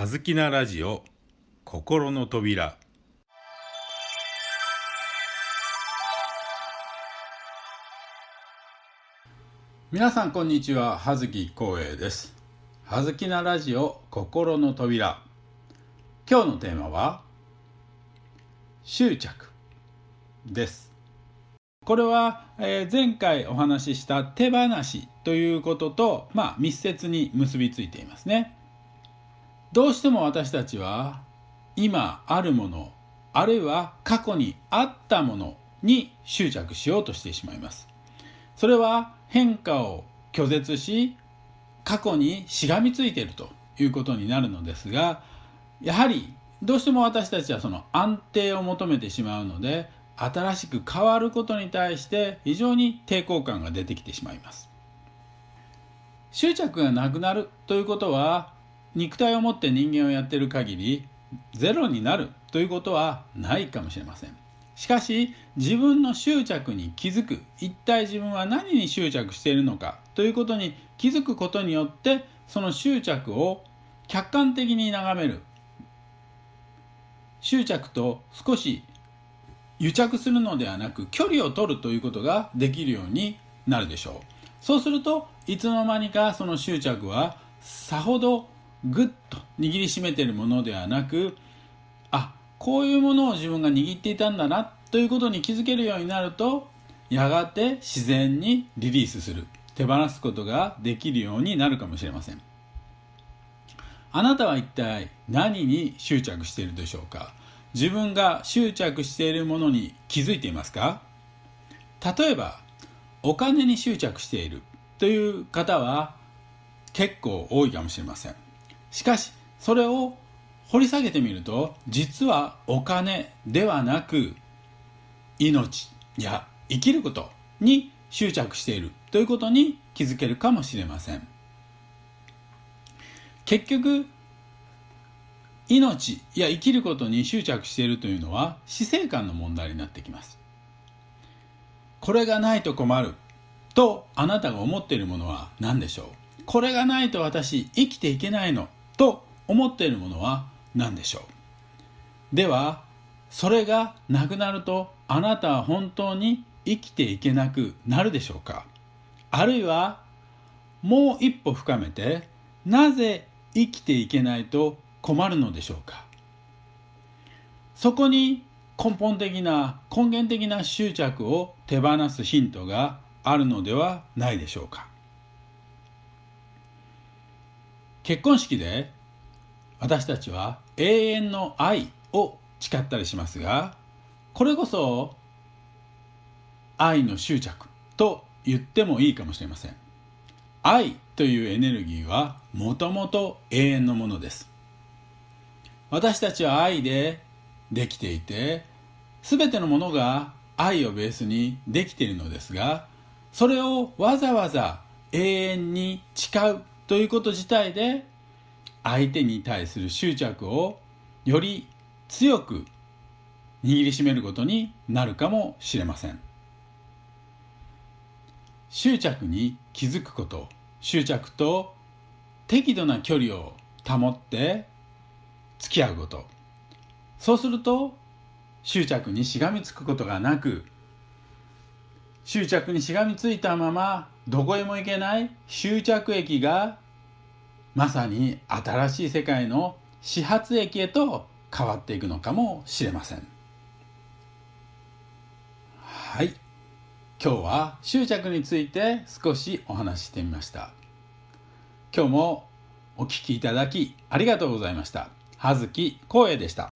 はずきなラジオ心の扉。皆さんこんにちは。葉月光栄です。はずきなラジオ心の扉。今日のテーマは執着です。これは、えー前回お話しした手放しということと、まあ、密接に結びついていますね。どうしても私たちは今あるものあるいは過去にあったものに執着しようとしてしまいます。それは変化を拒絶し過去にしがみついているということになるのですがやはりどうしても私たちはその安定を求めてしまうので新しく変わることに対して非常に抵抗感が出てきてしまいます。執着がなくなるということは肉体を持って人間をやってる限りゼロになるということはないかもしれません。しかし自分の執着に気づく一体自分は何に執着しているのかということに気づくことによってその執着を客観的に眺める。執着と少し癒着するのではなく距離を取るということができるようになるでしょう。そうするといつの間にかその執着はさほどぐっと握りしめてるものではなくあこういうものを自分が握っていたんだなということに気づけるようになるとやがて自然にリリースする。手放すことができるようになるかもしれません。あなたは一体何に執着しているでしょうか？自分が執着しているものに気づいていますか？例えばお金に執着しているという方は結構多いかもしれません。しかしそれを掘り下げてみると実はお金ではなく命や生きることに執着しているということに気づけるかもしれません。結局命や生きることに執着しているというのは死生観の問題になってきます。これがないと困るとあなたが思っているものは何でしょう？これがないと私生きていけないの。と思っているものは何でしょう？ではそれがなくなるとあなたは本当に生きていけなくなるでしょうか？あるいはもう一歩深めてなぜ生きていけないと困るのでしょうか？そこに根本的な根源的な執着を手放すヒントがあるのではないでしょうか？結婚式で私たちは永遠の愛を誓ったりしますがこれこそ愛の執着と言ってもいいかもしれません。愛というエネルギーはもともと永遠のものです。私たちは愛でできていて全てのものが愛をベースにできているのですがそれをわざわざ永遠に誓うということ自体で相手に対する執着をより強く握りしめることになるかもしれません。執着に気づくこと執着と適度な距離を保って付き合うこと。そうすると執着にしがみつくことがなく執着にしがみついたままどこへも行けない執着駅がまさに新しい世界の始発駅へと変わっていくのかもしれません。はい。今日は執着について少しお話ししてみました。今日もお聞きいただきありがとうございました。葉月光栄でした。